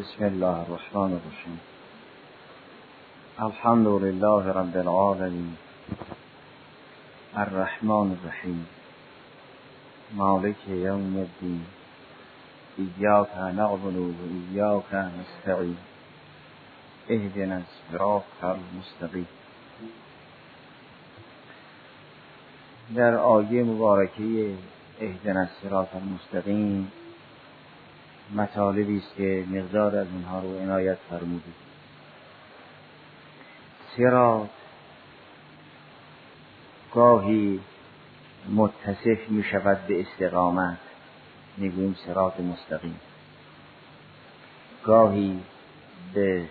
بسم الله الرحمن الرحیم. الحمد لله رب العالمین. الرحمن الرحیم. مالک یوم الدین. ایاک نعبد و ایاک نستعین. اهدنا الصراط المستقیم. در آیه مبارکه اهدنا الصراط المستقیم مطالبی است که مقدار از اینها رو عنایت فرمودید صراط گاهی متصف می شود به استقامت می‌گوییم سرات مستقیم. گاهی به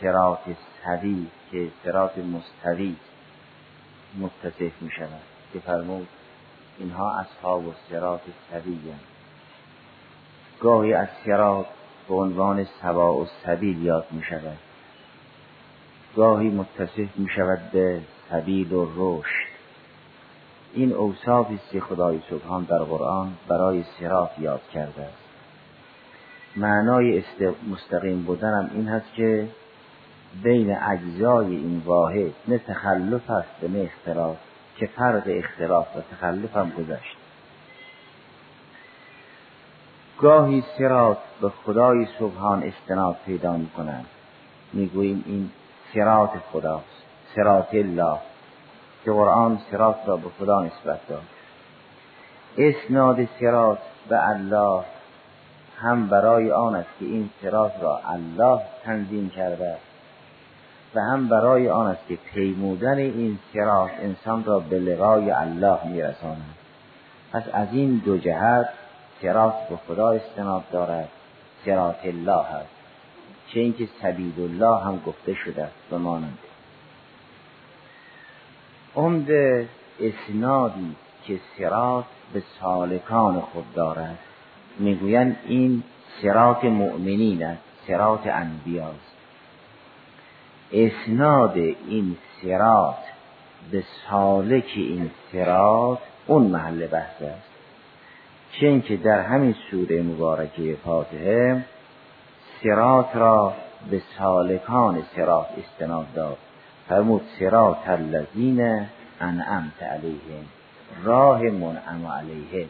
سرات سوی که سرات مستوی متصف می شود که فرمود اینها اصحاب و سرات سوی گاهی از سرات به عنوان سوا و سبیل یاد می شود گاهی متصف می شود به سبیل و رشد. این اوصافی که خدای سبحان در قرآن برای سرات یاد کرده است. معنای مستقیم بودن این هست که بین اجزای این واحد نه تخلف است نه اختلاف که فرق اختلاف و تخلف هم گذشت. گاهی سرات به خدای سبحان استناد پیدا می کنند می‌گوییم این سرات خداست. سرات الله. که قرآن سرات را به خدا نسبت داد. اسناد سرات به الله هم برای آن است که این سرات را الله تنظیم کرده و هم برای آن است که پیمودن این سرات انسان را به لقای الله میرساند. پس از این دو جهت سرات به خدا استناد دارد. سرات الله هست چه اینکه سبیل الله هم گفته شده است به مانند عمد اسنادی که سرات به سالکان خود دارد می‌گویند این سرات مؤمنین است سرات انبیاست اسناد این سرات به سالک این سرات اون محل بحث است. چون که در همین سوره مبارکه فاتحه سرات را به سالکان سرات استناد داد. فرمود سرات الذین انعمت علیهم راه منعم علیهم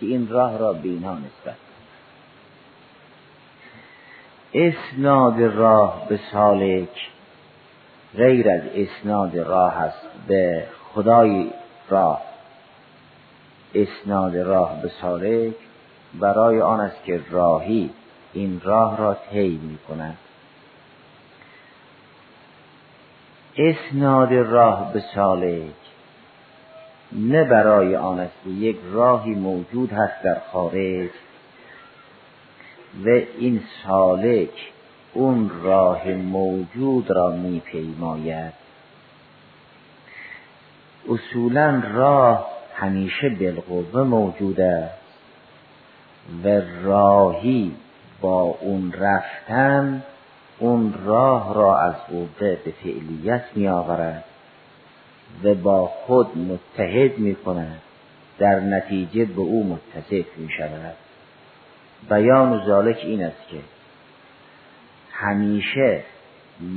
که این راه را بینا نسبت اسناد راه به سالک غیر از اسناد راه است به خدای راه. اسناد راه به سالک برای آن است که راهی این راه را طی می کند اسناد راه به سالک نه برای آن است که یک راهی موجود هست در خارج و این سالک اون راه موجود را میپیماید. اصولا راه همیشه بالقوه موجود است و راهی با اون رفتن اون راه را از قوه به فعلیت می آورد و با خود متحد می کند در نتیجه به او متصف می شود بیان ذالک این است که همیشه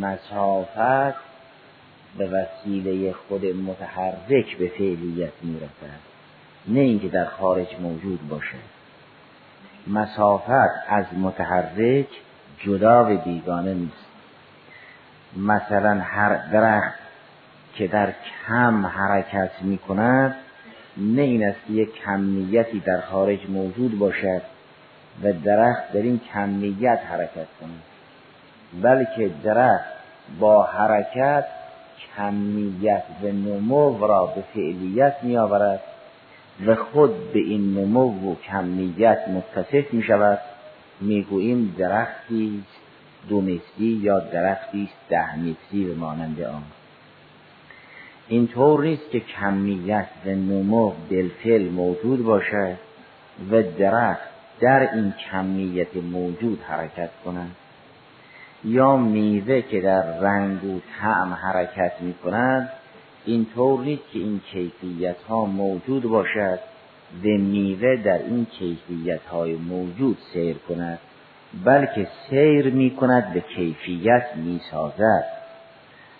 مسافت به وسیله خود متحرک به فعلیت می‌رسد. نه اینکه در خارج موجود باشه مسافت از متحرک جدا و بیگانه نیست. مثلا هر درخت که در کم حرکت می کند نه این است که یک کمیتی در خارج موجود باشد و درخت در این کمیت حرکت کند. بلکه درخت با حرکت کمیت و نمو را به فعلیت می آورد و خود به این نمو و کمیت متصف می شود می گوییم درختی دو یا درختی ده مصری به مانند آن. اینطور نیست که کمیت و نمو بالفعل موجود باشد و درخت در این کمیت موجود حرکت کند. یا میوه که در رنگ و طعم حرکت می کند اینطور نیست که این کیفیت ها موجود باشد. و میوه در این کیفیت های موجود سیر کند بلکه سیر می کند به کیفیت می سازد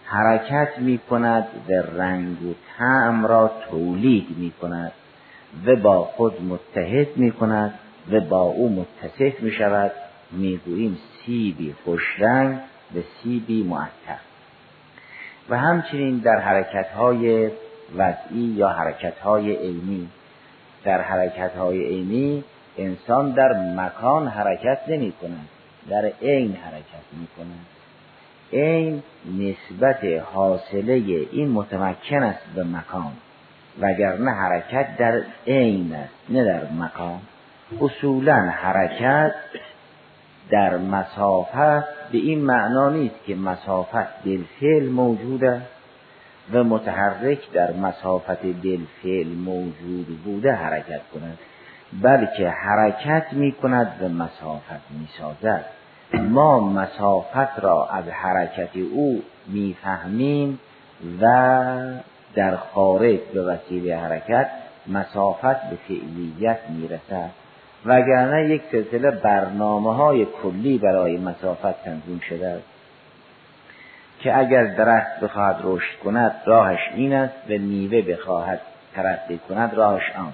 حرکت می کند و رنگ و تعم را تولید می کند و با خود متحد می کند و با او متصف می شود می‌گوییم سیبی خوشرنگ و سیبی معطر. و همچنین در حرکت های وضعی یا حرکت های عینی در حرکت های عینی انسان در مکان حرکت نمی کند در عین حرکت می کند عین نسبت حاصله این متمکن است به مکان وگرنه حرکت در عین است نه در مکان. اصولا حرکت در مسافت به این معنا نیست که مسافت دلفعل موجود است و متحرک در مسافت دلفعل موجود بوده حرکت کند بلکه حرکت می کند و مسافت می سازد ما مسافت را از حرکت او می‌فهمیم و در خارج به وسیله حرکت مسافت به فعلیت می‌رسد. وگرنه یک سلسله برنامه های کلی برای مسافت تنظیم شده است که اگر درخت بخواهد رشد کند راهش این است و میوه بخواهد ترقی کند راهش آن.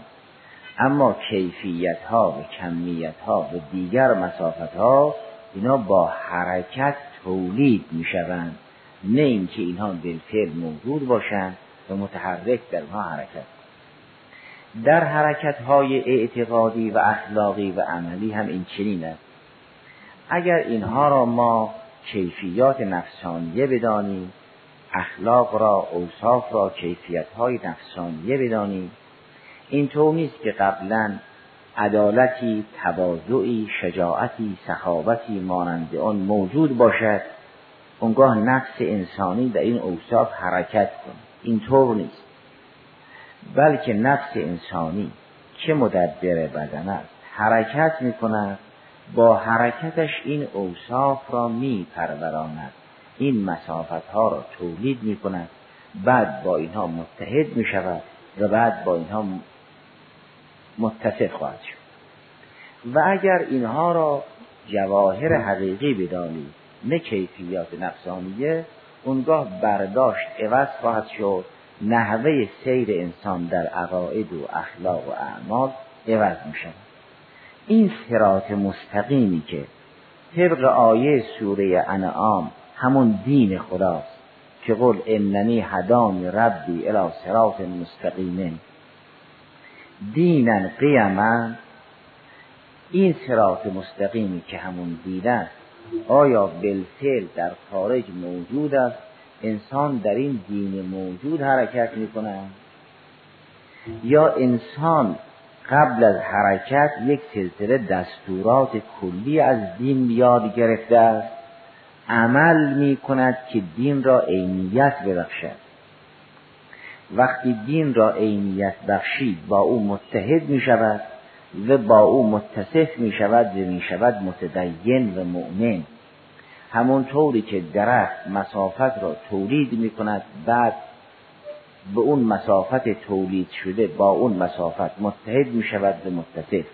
اما کیفیت ها و کمیت ها و دیگر مسافت ها اینا با حرکت تولید می شوند نه اینکه اینها بالفعل موجود باشند و متحرک در ما حرکت در حرکت های اعتقادی و اخلاقی و عملی هم این چنین است. اگر اینها را ما کیفیات نفسانیه بدانیم اخلاق را اوصاف را کیفیت های نفسانیه بدانیم اینطور نیست که قبلا عدالتی تواضعی شجاعتی سخاوتی مانند آن موجود باشد. اونگاه نفس انسانی در این اوصاف حرکت کن اینطور نیست. بلکه نفس انسانی که مدبر بدن است حرکت می کند با حرکتش این اوصاف را می پروراند این مسافت ها را تولید می کند بعد با اینها متحد می شود و بعد با اینها متصف خواهد شد. و اگر اینها را جواهر حقیقی بدانید نه کیفیات نفسانیه اونگاه برداشت عوض خواهد شد. نحوه سیر انسان در عقاید و اخلاق و اعمال عوض می شود این سرات مستقیمی که طبق آیه سوره انعام همون دین خداست که قل اننی هدانی ربی الى سرات مستقیم. دینا قیما این سرات مستقیمی که همون دین است آیا بالفعل در خارج موجود است؟ انسان در این دین موجود حرکت می یا انسان قبل از حرکت یک سلسله دستورات کلی از دین یاد گرفته است. عمل می کند که دین را عینیت ببخشد. وقتی دین را عینیت بخشید با او متحد می شود و با او متصف می شود و می شود متدین و مؤمن. همونطوری که درخت مسافت را تولید می کند بعد به اون مسافت تولید شده با اون مسافت متحد می شود به متصف.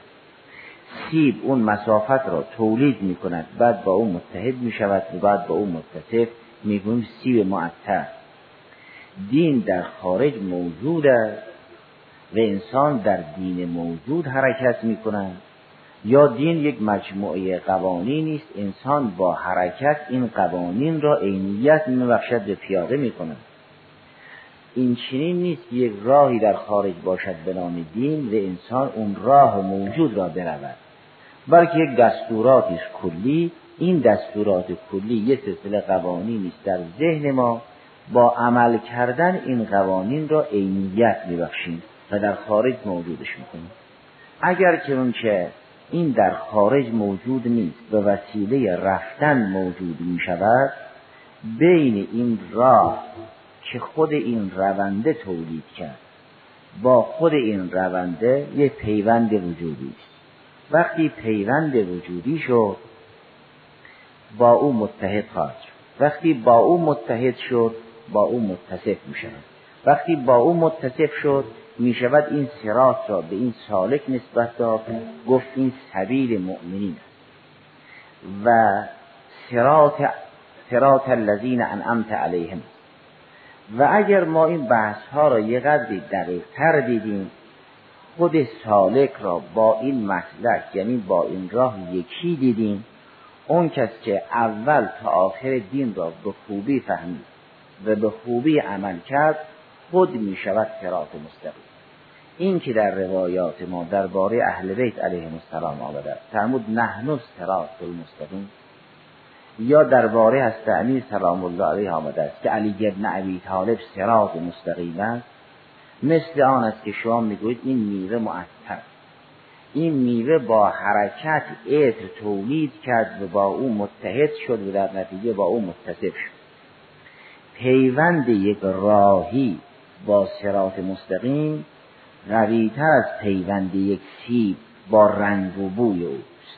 سیب اون مسافت را تولید می کند بعد با اون متحد می شود و بعد با اون متصف می سیب معطر. دین در خارج موجود است و انسان در دین موجود حرکت می کند یا دین یک مجموعه قوانینی است انسان با حرکت این قوانین را عینیت میبخشد و پیاده می‌کند. این چنین نیست که یک راهی در خارج باشد به نام دین و انسان اون راه موجود را برود. بلکه یک دستوراتی است کلی. این دستورات کلی یک سلسله قوانینی است در ذهن ما. با عمل کردن این قوانین را عینیت میبخشیم و در خارج موجودش می‌کنیم. اگر که اون که این در خارج موجود نیست به وسیله رفتن موجود می شود بین این راه که خود این رونده تولید کرد. با خود این رونده یه پیوند وجودی است. وقتی پیوند وجودی شد با او متحد خواهد شد. وقتی با او متحد شد با او متصف می شود وقتی با او متصف شد می شود این سرات را به این سالک نسبت داد گفت این سبیل مؤمنین است. و سرات سرات الذین انعمت علیهم. و اگر ما این بحث ها را یه قدری دقیق تر دیدیم خود سالک را با این مسلک یعنی با این راه یکی دیدیم اون کس که اول تا آخر دین را به خوبی فهمید و به خوبی عمل کرد خود می شود سرات مستقیم. این که در روایات ما درباره اهل بیت علیهم السلام آمده فرمود نحن سرات المستقیم. یا درباره از سلام الله علیه آمده است که علی ابن ابی طالب سرات مستقیم است. مثل آن است که شما می‌گویید این میوه معطر. این میوه با حرکت عطر تولید کرد و با او متحد شد و در نتیجه با او متصف شد. پیوند یک راهی با سرات مستقیم قویتر از پیوند یک سیب با رنگ و بوی اوست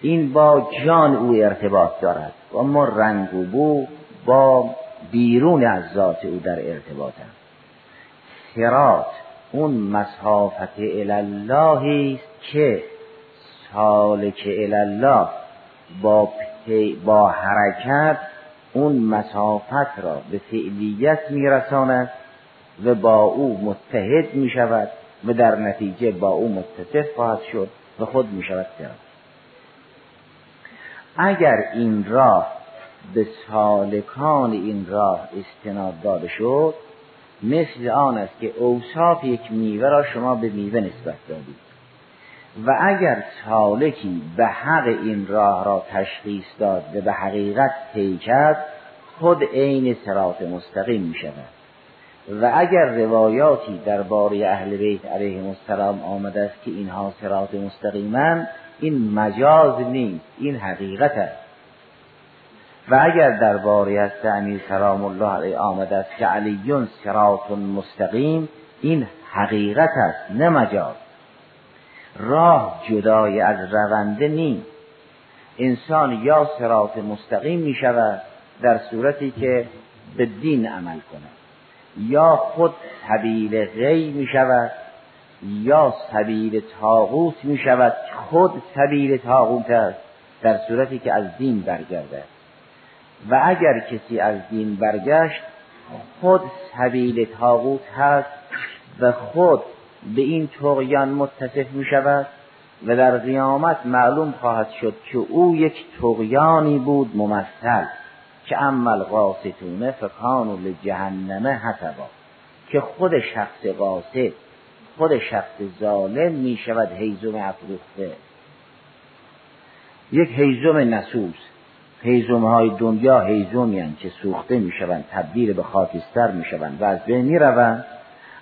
این با جان او ارتباط دارد و اما رنگ و بو با بیرون از ذات او در ارتباط هم. سرات اون مسافت الله است که سالک الله با با حرکت اون مسافت را به فعلیت میرساند و با او متحد می شود و در نتیجه با او متصف خواهد شد و خود می شود اگر این راه به سالکان این راه استناد داده شد مثل آن است که اوصاف یک میوه را شما به میوه نسبت دادید. و اگر سالکی به حق این راه را تشخیص داد و به حقیقت طی کرد خود عین سرات مستقیم می شود. و اگر روایاتی درباره اهل بیت علیهم السلام آمده است که اینها سرات مستقیما این مجاز نیست این حقیقت است. و اگر درباره است امیر سلام الله علیه آمده است که علیون سرات مستقیم این حقیقت است نه مجاز. راه جدای از رونده نیست انسان یا سرات مستقیم می شود در صورتی که به دین عمل کند. یا خود سبیل غی می شود یا سبیل تاغوت می شود. خود سبیل تاغوت است در صورتی که از دین برگرده و اگر کسی از دین برگشت خود سبیل تاغوت هست و خود به این تقیان متصف می شود و در قیامت معلوم خواهد شد که او یک تقیانی بود ممثل که عمل قاستونه فکانو لجهنمه حسبا که خود شخص قاسط خود شخص ظالم می شود حیزم افروخته. یک حیزم نسوس حیزم های دنیا حیزمی که سوخته می شوند تبدیل به خاکستر می شوند و از بین می روند.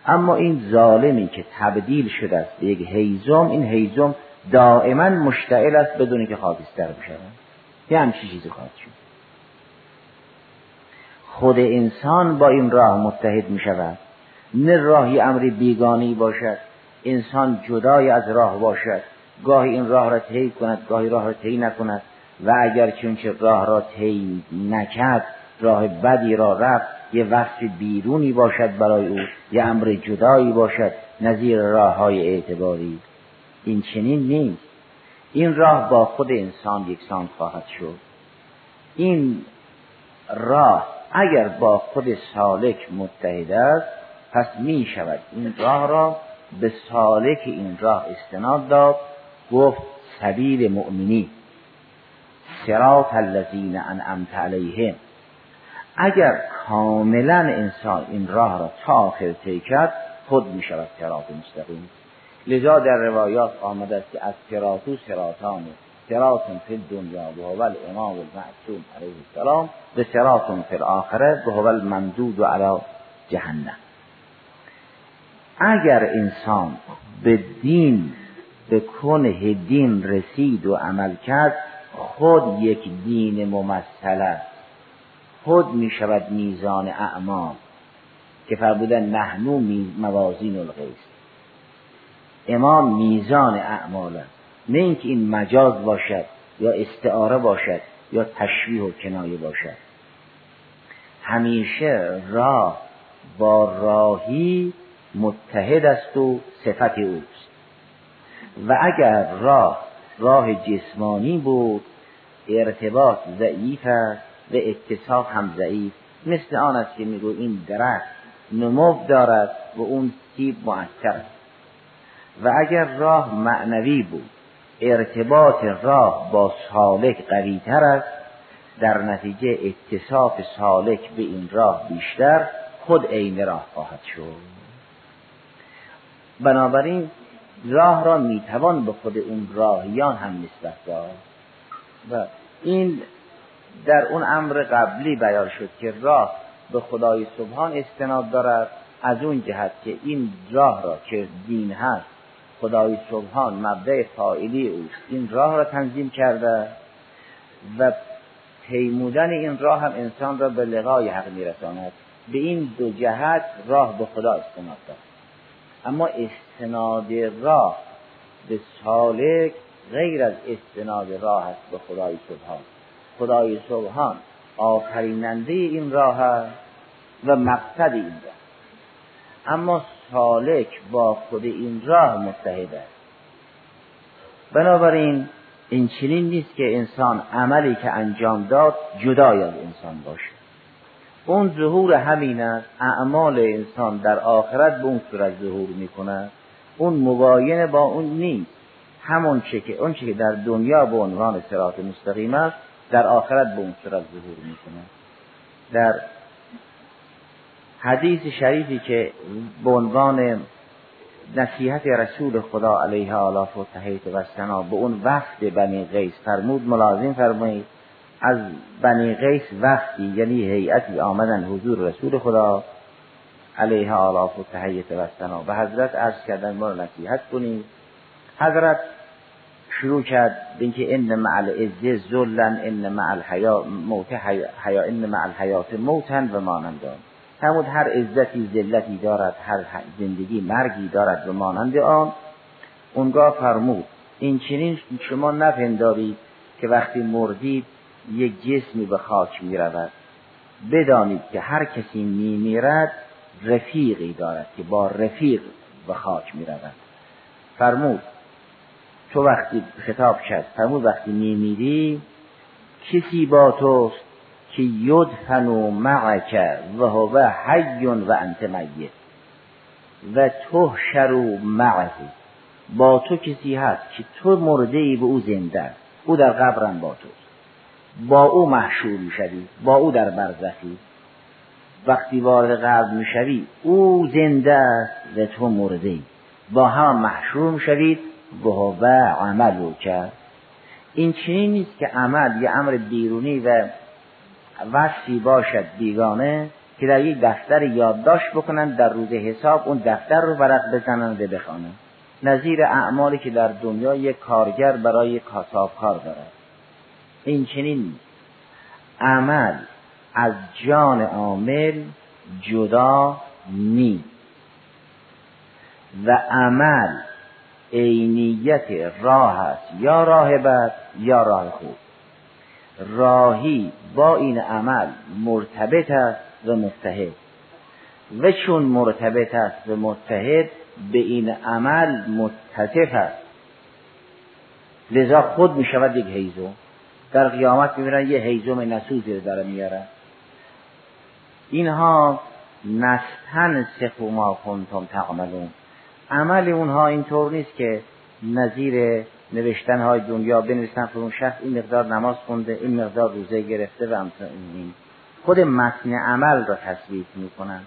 اما این ظالمی که تبدیل شده است به یک حیزم این حیزم دائما مشتعل است بدون که خاکستر بشوند یه همچی چیزی خواهد شد. خود انسان با این راه متحد می شود نه راهی امری بیگانی باشد. انسان جدای از راه باشد. گاهی این راه را طی کند گاهی راه را طی نکند. و اگر چونچه راه را طی نکرد راه بدی را رفت یه وقت بیرونی باشد برای او یه امر جدایی باشد نظیر راه های اعتباری. این چنین نیست. این راه با خود انسان یکسان خواهد شد. این راه اگر با خود سالک متحد است پس می شود این راه را به سالک این راه استناد داد گفت سبیل مؤمنی سرات الذین انعمت علیهم. اگر کاملا انسان این راه را تا آخر طی کرد خود می شود سرات مستقیم. لذا در روایات آمده است که از سراتو سراتان سرات فی الدنیا و هو الامام المعصوم علیه السلام و سرات فی الاخره و هو الممدود علی جهنم. اگر انسان به دین به کنه دین رسید و عمل کرد خود یک دین ممثل است. خود می شود میزان اعمال که فرمودن نحنو موازین القیس امام میزان اعمال است نه اینکه این مجاز باشد یا استعاره باشد یا تشبیه و کنایه باشد. همیشه راه با راهی متحد است و صفت اوست. و اگر راه راه جسمانی بود ارتباط ضعیف است و اتصاف هم ضعیف. مثل آن است که میگو این درخت نمو دارد و اون سیب مؤثر است. و اگر راه معنوی بود ارتباط راه با سالک قوی تر است در نتیجه اتصاف سالک به این راه بیشتر خود عین راه خواهد شد. بنابراین راه را می‌توان به خود اون راهیان هم نسبت داد. و این در اون امر قبلی بیان شد که راه به خدای سبحان استناد دارد از اون جهت که این راه را که دین هست خدای سبحان مبدع فائلی اوست این راه را تنظیم کرده و پیمودن این راه هم انسان را به لقای حق میرساند. به این دو جهت راه به خدا استناد دارد. اما استناد راه به سالک غیر از استناد راه است به خدای سبحان. خدای سبحان آفریننده این راه و مقصد این راه. اما سالک با خود این راه متحد است. بنابراین این چنین نیست که انسان عملی که انجام داد جدای از انسان باشه. اون ظهور همین است اعمال انسان در آخرت به اون صورت ظهور می‌کنه اون مباین با اون نیست. همون چه که اون چه که در دنیا به عنوان صراط مستقیم است در آخرت به اون صورت ظهور می‌کنه. در حدیث شریفی که به عنوان نصیحت رسول خدا علیه آلاف و تحیط و سنا به اون وقت بنی قیس فرمود ملازم فرمایید از بنی قیس وقتی یعنی هیئتی آمدن حضور رسول خدا علیه آلاف و تحیط و سنا به حضرت عرض کردن ما نصیحت کنید. حضرت شروع کرد اینکه ان مع العزه ذلن ان مع الحیا موت حیا ان مع الحیات موتن و مانندان همون هر عزتی ذلتی دارد هر زندگی مرگی دارد و مانند آن. اونگاه فرمود این چنین شما نپندارید که وقتی مردید یک جسمی به خاک می رود بدانید که هر کسی می میرد رفیقی دارد که با رفیق به خاک می رود فرمود تو وقتی خطاب کرد فرمود وقتی می میری کسی با توست که یدفن معک و هو حی و انت میت. و تحشر معه. با تو کسی هست که تو مرده ای به او زنده او در قبرم با تو با او محشور می‌شوی با او در برزخی. وقتی وارد قبر می‌شوی او زنده است و تو مرده ای. با هم محشور می‌شوید و هو عمل کرد. این چنین نیست که عمل یه امر بیرونی و وصفی باشد بیگانه که در یک دفتر یادداشت بکنند در روز حساب اون دفتر رو ورق بزنند و بخوانند نظیر اعمالی که در دنیا یک کارگر برای کاساب کار دارد. این چنین عمل از جان عامل جدا نیست. و عمل عینیت راه است. یا راه بد یا راه خوب. راهی با این عمل مرتبط است و متحد و چون مرتبط است و متحد به این عمل متصف است. لذا خود می شود یک حیزم در قیامت می‌بینن یه حیزم نسوزی رو داره میاره اینها نستن سخو ما کنتم تعملون. عمل اونها اینطور نیست که نظیر نوشتن های دنیا بنویسن که اون شخص این مقدار نماز خونده این مقدار روزه گرفته و این. خود متن عمل را تصویب می‌کنن.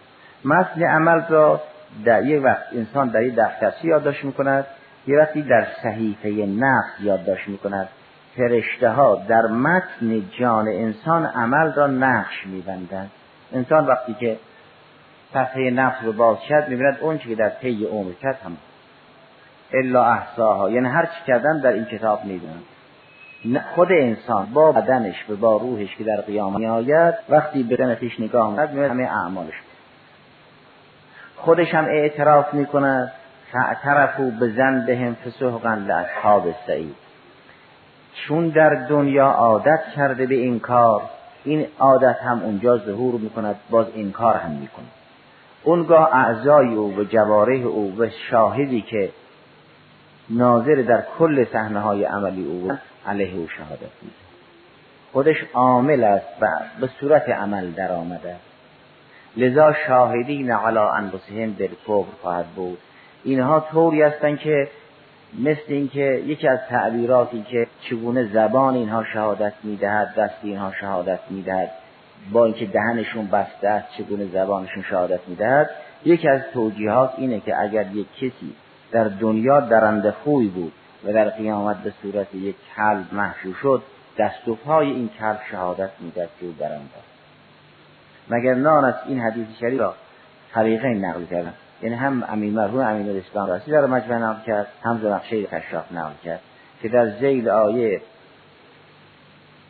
متن عمل را در یک وقت انسان در یک دفترچه یادداشت می‌کند یه وقتی در صحیفه نفس یادداشت می‌کند. فرشته ها در متن جان انسان عمل را نقش میبندند. انسان وقتی که صفحه نفس رو باز شد می‌بیند اون که در طی عمر کرد هم. الا احساها یعنی هر چی کردن در این کتاب می‌دونن. خود انسان با بدنش و با روحش که در قیام میآید وقتی به بدنش نگاه می‌کند می‌بیند همه اعمالش. خودش هم اعتراف می‌کند. فاعترفوا بزن بهم فسحقا لاصحاب السعید چون در دنیا عادت کرده به این کار این عادت هم اونجا ظهور می‌کند باز این کار هم می‌کند. اونگاه اعضای او و جواره او و شاهدی که ناظر در کل صحنه های عملی او علیه او شهادت میده خودش عامل است و به صورت عمل در آمده لذا شاهدین علی انفسهم بالکفر خواهد بود. اینها طوری هستند که مثل اینکه یکی از تعبیراتی که چگونه زبان اینها شهادت می‌دهد دست اینها شهادت می‌دهد با اینکه دهنشون بسته است چگونه زبانشون شهادت می‌دهد یکی از توجیهات اینه که اگر یک کسی در دنیا درنده خوی بود و در قیامت به صورت یک کلب محشور شد دست و پای این کلب شهادت می‌دهد که او درنده مگر نان از این حدیث شریف را طریقه نقل کردن. یعنی هم امین مرحوم امین الاسلام راسی در مجمع نقل کرد هم زمخشه کشاف نقل کرد که در زیل آیه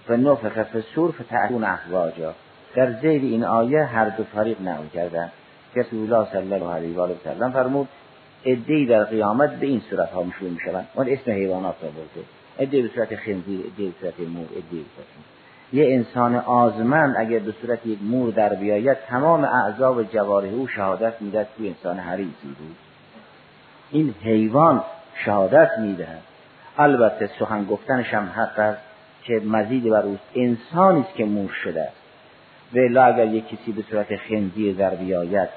فنفخ فسور فتعون احواجا در زیل این آیه هر دو طریق نقل کردن رسول الله صلی الله علیه و سلم فرمود ادهی در قیامت به این صورت ها مشهور می شوند اون اسم حیوانات را برده. ادهی به صورت خنزیر ادهی به صورت مور ادهی به صورت یه انسان آزمند اگر به صورت یک مور در بیاید تمام اعضا و جواره او شهادت می‌دهد. که انسان حریصی بود این حیوان شهادت می‌دهد. البته سخن گفتنش هم حق است. که مزید بر اوست. انسانی است که مور شده است. و اگر یک کسی به صورت خنزیر در بیاید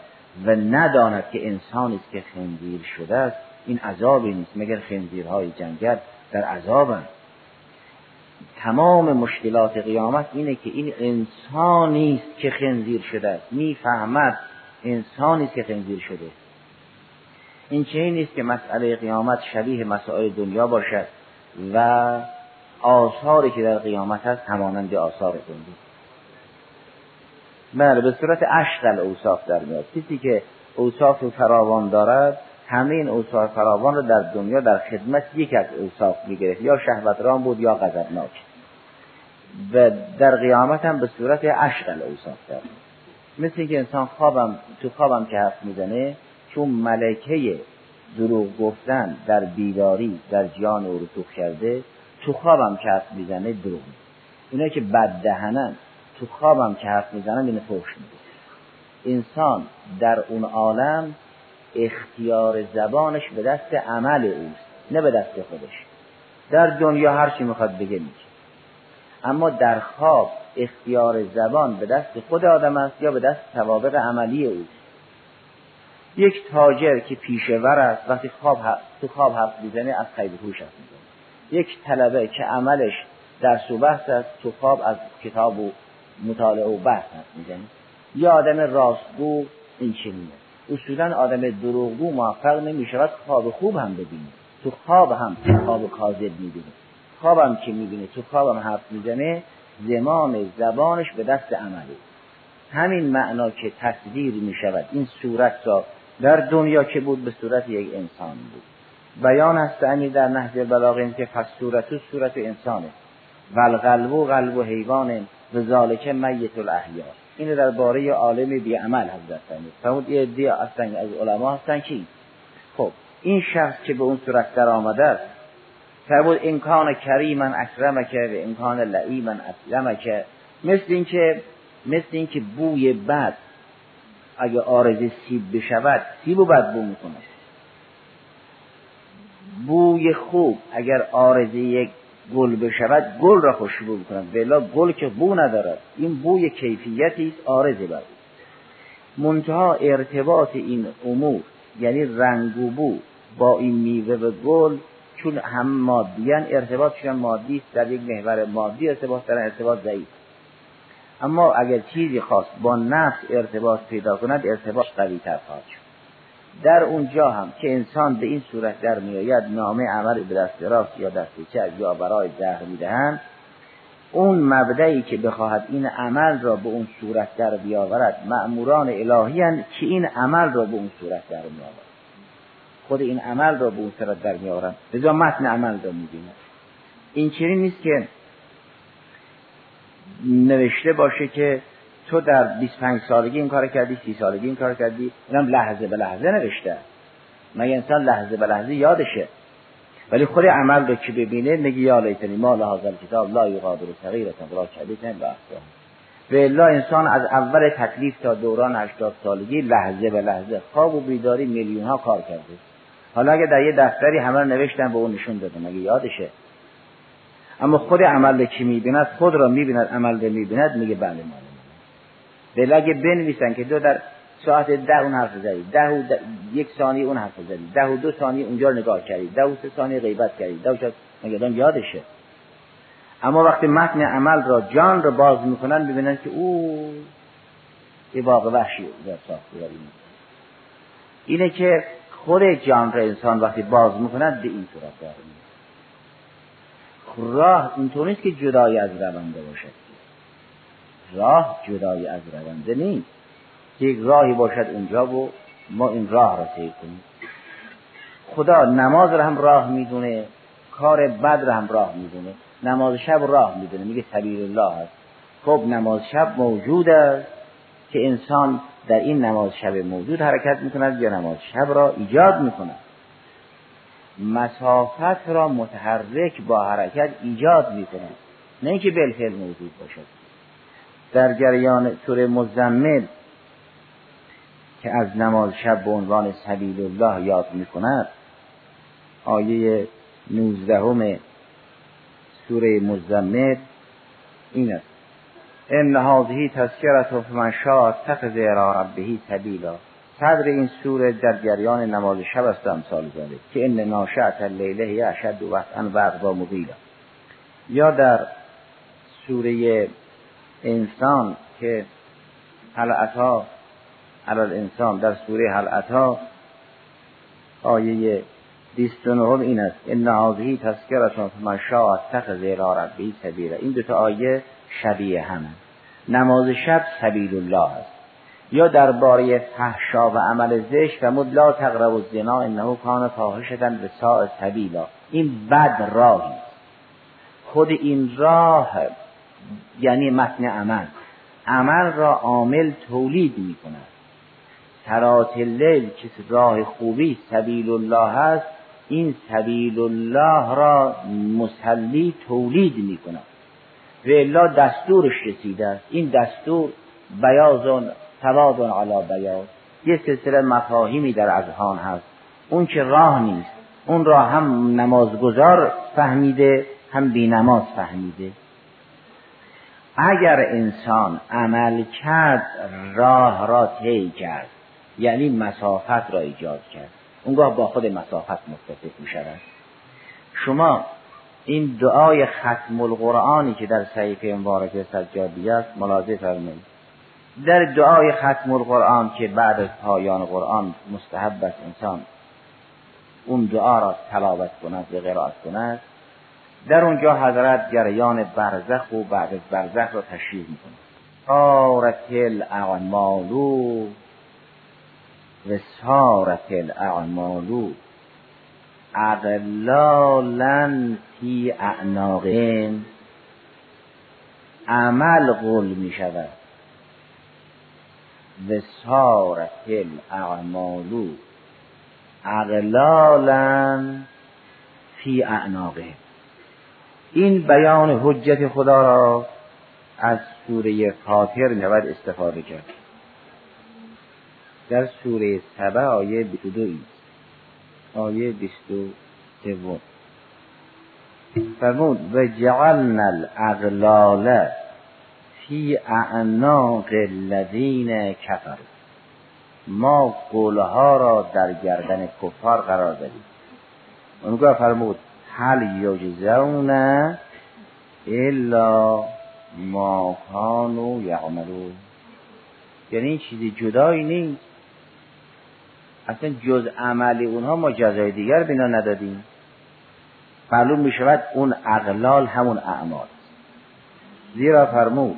و نداند که انسانی است که خنزیر شده است این عذابی نیست. مگر خنزیرهای جنگل در عذابند. تمام مشکلات قیامت اینه که این انسانی است که خنزیر شده است. می‌فهمد انسانی است که خنزیر شده این چه نیست که مسئله قیامت شبیه مسائل دنیا باشد و آثاری که در قیامت هست همانند آثار دنیا بله به صورت اشغل اوصاف در میاد. کسی که اوصاف فراوان دارد همه این اوصاف فراوان رو در دنیا در خدمت یک از اوصاف می‌گرفت. یا شهوتران بود یا غضبناک. و در قیامت هم به صورت اشغل اوصاف دارد. مثل اینکه انسان خوابم تو خوابم که حرف می‌زنه چون ملکه دروغ گفتن در بیداری در جان او رسوخ کرده تو خوابم که حرف می‌زنه دروغ اینا که بد دهنن تو خوابم که حرف می‌زنن اینو فوش میده انسان در اون عالم اختیار زبانش به دست عمل اوست نه به دست خودش. در دنیا هر چی می‌خواد بگه میگه. اما در خواب اختیار زبان به دست خود آدم است یا به دست توابق عملی اوست یک تاجر که پیشور است وقتی خواب تو خواب حرف می‌زنه از خیلی هوش است یک طلبه که عملش در و بحث است تو خواب از کتاب و مطالعه و بحث هست می‌زنه یا آدم راستگو این چنینه اصولا آدم دروغگو موفق نمی‌شود خواب خوب هم ببینه. تو خواب هم خواب کاذب می‌بینه. خوابم که می‌بینه؟ تو خوابم حرف می‌زنه زمان زبانش به دست عمله. همین معنا که تصویر می‌شود این صورت را در دنیا که بود به صورت یک انسان بود. بیان است امیر در نهج البلاغه که پس صورت و صورت انسانه. و قلب و قلب و حیوان و ذالک میت الاحیا اینو در باره عالم بی عمل حضرت فرمود. فرمود یه دی هستن از علما هستن کی؟ خب این شخص که به اون صورت در آمده است فرمود امکان کریمن اکرمک و امکان لعیمن اسلمک. مثل اینکه مثل اینکه بوی بد اگه آرزه سیب بشود سیب و بد بو می‌کنه. بوی خوب. اگر آرزه یک گل بشود گل را خوشبو می‌کند بلا گل که بو ندارد. این بوی کیفیتی است بر. منتها ارتباط این امور یعنی رنگ و بو با این میوه و گل چون هم مادیان ارتباطشون مادی است در یک محور مادی ارتباط دارن ارتباط ضعیف. اما اگر چیزی خواست با نفس ارتباط پیدا کند ارتباط قوی تر خواهد شد. در اونجا هم که انسان به این صورت در میآید نامه عمل به دست راست یا دست چپ یا برای زهر می‌دهند اون مبدعی که بخواهد این عمل را به اون صورت در بیاورد مأموران الهی که این عمل را به اون صورت در میآورد خود این عمل را به اون صورت در میآورند. لذا متن عمل را می‌بیند این چنین نیست که نوشته باشه که تو در 25 سالگی این کار کردی 30 سالگی این کار کردی اینم لحظه به لحظه نوشته. مگه انسان لحظه به لحظه یادشه؟ ولی خود عمل رو که ببینه میگه یا لیتنی ما لحاظ کتاب لا یغادر صغیرة ولا کبیرة و احسان. به الا انسان از اول تکلیف تا دوران 80 سالگی لحظه به لحظه خواب و بیداری میلیون ها کار کرده. حالا اگه در یه دفتری همه نوشتن به اون نشون دادن اگه یادشه؟ اما خود عمل که می‌بیند خود را می‌بیند عمل رو می‌بیند میگه بله مال دل اگه بنویسن که دو در ساعت ده اون حرف زدی ده و یک ثانیه اون حرف زدی ده و دو ثانیه اونجا نگاه کردی ده و سه ثانیه غیبت کردی ده و شد مگه یادشه؟ اما وقتی متن عمل را جان را باز می‌کنن ببینن که او یه باغ وحشی در ساخته اینه که خود جان را انسان وقتی باز می‌کند به این صورت داره راه اینطور نیست که جدای از رونده باشد. راه جدای از رونده نیست. یک راهی باشد اونجا و ما این راه را طی کنیم. خدا نماز را هم راه می‌دونه کار بد را هم راه می‌دونه نماز شب راه می‌دونه. میگه سبیل الله هست خب نماز شب موجود است که انسان در این نماز شب موجود حرکت می‌کند یا نماز شب را ایجاد می‌کند. مسافت را متحرک با حرکت ایجاد می‌کند. نه اینکه بالفعل موجود باشد. در جریان سوره مزمل که از نماز شب به عنوان سبیل الله یاد می‌کند آیه نوزدهم سوره مزمل این است. ان هذه تذکرت فمن شاء اتخذ الى ربه سبیلا. صدر این سوره در جریان نماز شب است امثال ذلك که ان ناشعت اللیله هی اشد وقتا و اقوا یا در سوره انسان که هل اتا علی الانسان در سوره هل اتا آیه 29 این است. ان هذه تذکرتون فمن شاء اتخذ الى ربه سبیلا. این دو تا آیه شبیه همه. نماز شب سبیل الله است. یا درباره فحشا و عمل زشت و لا تقرب الزنا انه کان فاحشة به ساء سبیلا. این بد راهی خود این راه یعنی متن عمل. عمل را عامل تولید می کند سرات لیل که راه خوبی سبیل الله است این سبیل الله را مسلی تولید می کند و الا دستورش رسیده است. این دستور بیازون سواد علی بیاض. یه سلسله مفاهیمی در اذهان هست. اون که راه نیست. اون را هم نمازگزار فهمیده هم بینماز فهمیده. اگر انسان عمل کرد راه را طی کرد یعنی مسافت را ایجاد کرد. اونگاه با خود مسافت متفق می شود شما این دعای ختم القرآنی که در صحیفه مبارک سجادی است ملاحظه فرمایید. در دعای ختم القرآن که بعد از پایان قرآن مستحب است انسان اون دعا را تلاوت کند و قرائت کند در اونجا حضرت جریان برزخ و بعد از برزخ را تشریح می‌کنه. سارت الاعمالو و سارت الاعمالو اغلالا فی اعناقهم. عمل قول می شود و سارت الاعمالو اغلالا فی اعناقهم. این بیان حجت خدا را از سوره فاطر نباید استفاده کرد. در سوره سبع آیه 22 آیه 23 فرمود و جعلنا الاغلال فی اعناق الذین کفروا. ما قولها را در گردن کفار قرار دادیم. اونگاه فرمود هل یجزون الا ما کانوا یعملون. یعنی این چیزی جدایی نیست. اصلا جز عملی اونها ما جزای دیگر بنا ندادیم. معلوم می شود اون اغلال همون اعمال. زیرا فرمود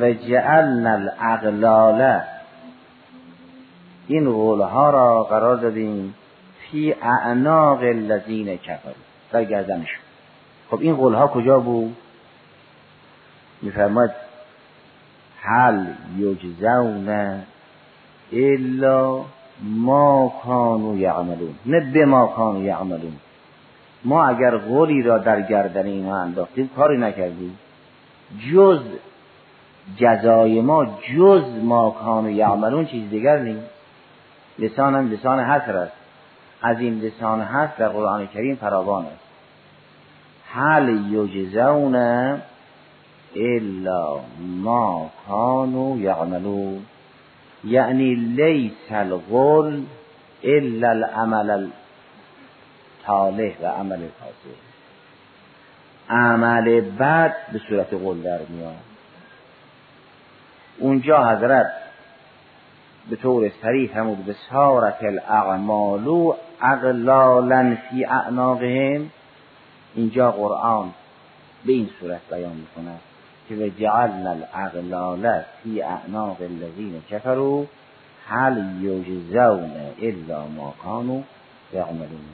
و جعلنا الاغلال. این غولها را قرار دادیم فی اعناق الذین کفروا. در گردنشون خب این قولها کجا بود؟ میفرماد هل یجزون الا ما کانو یعملون. نه به ما کانو یعملون. ما اگر قولی را در گردن اینا انداختیم کاری نکردیم. جز جزای ما جز ما کانو یعملون چیز دیگر نیست. لسان هم لسان حسر است. از این لسان هست در قرآن کریم فراوان است. هل یجزون الا ما کانوا یعملون؟ یعنی لیس الغل الا العمل الصالح و عمل فاسد عمل بد به صورت قول در میاد. اونجا حضرت به طور صریح همون به سارت الاعمال اغلالا فی اعناقهم. اینجا قرآن به این صورت بیان می‌کند که به جعلنا الاغلال فی اعناق الذین کفروا هل یجزون الا ما کانوا یعملون.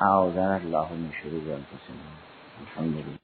اعاذنا الله من شرور انفسنا. الحمد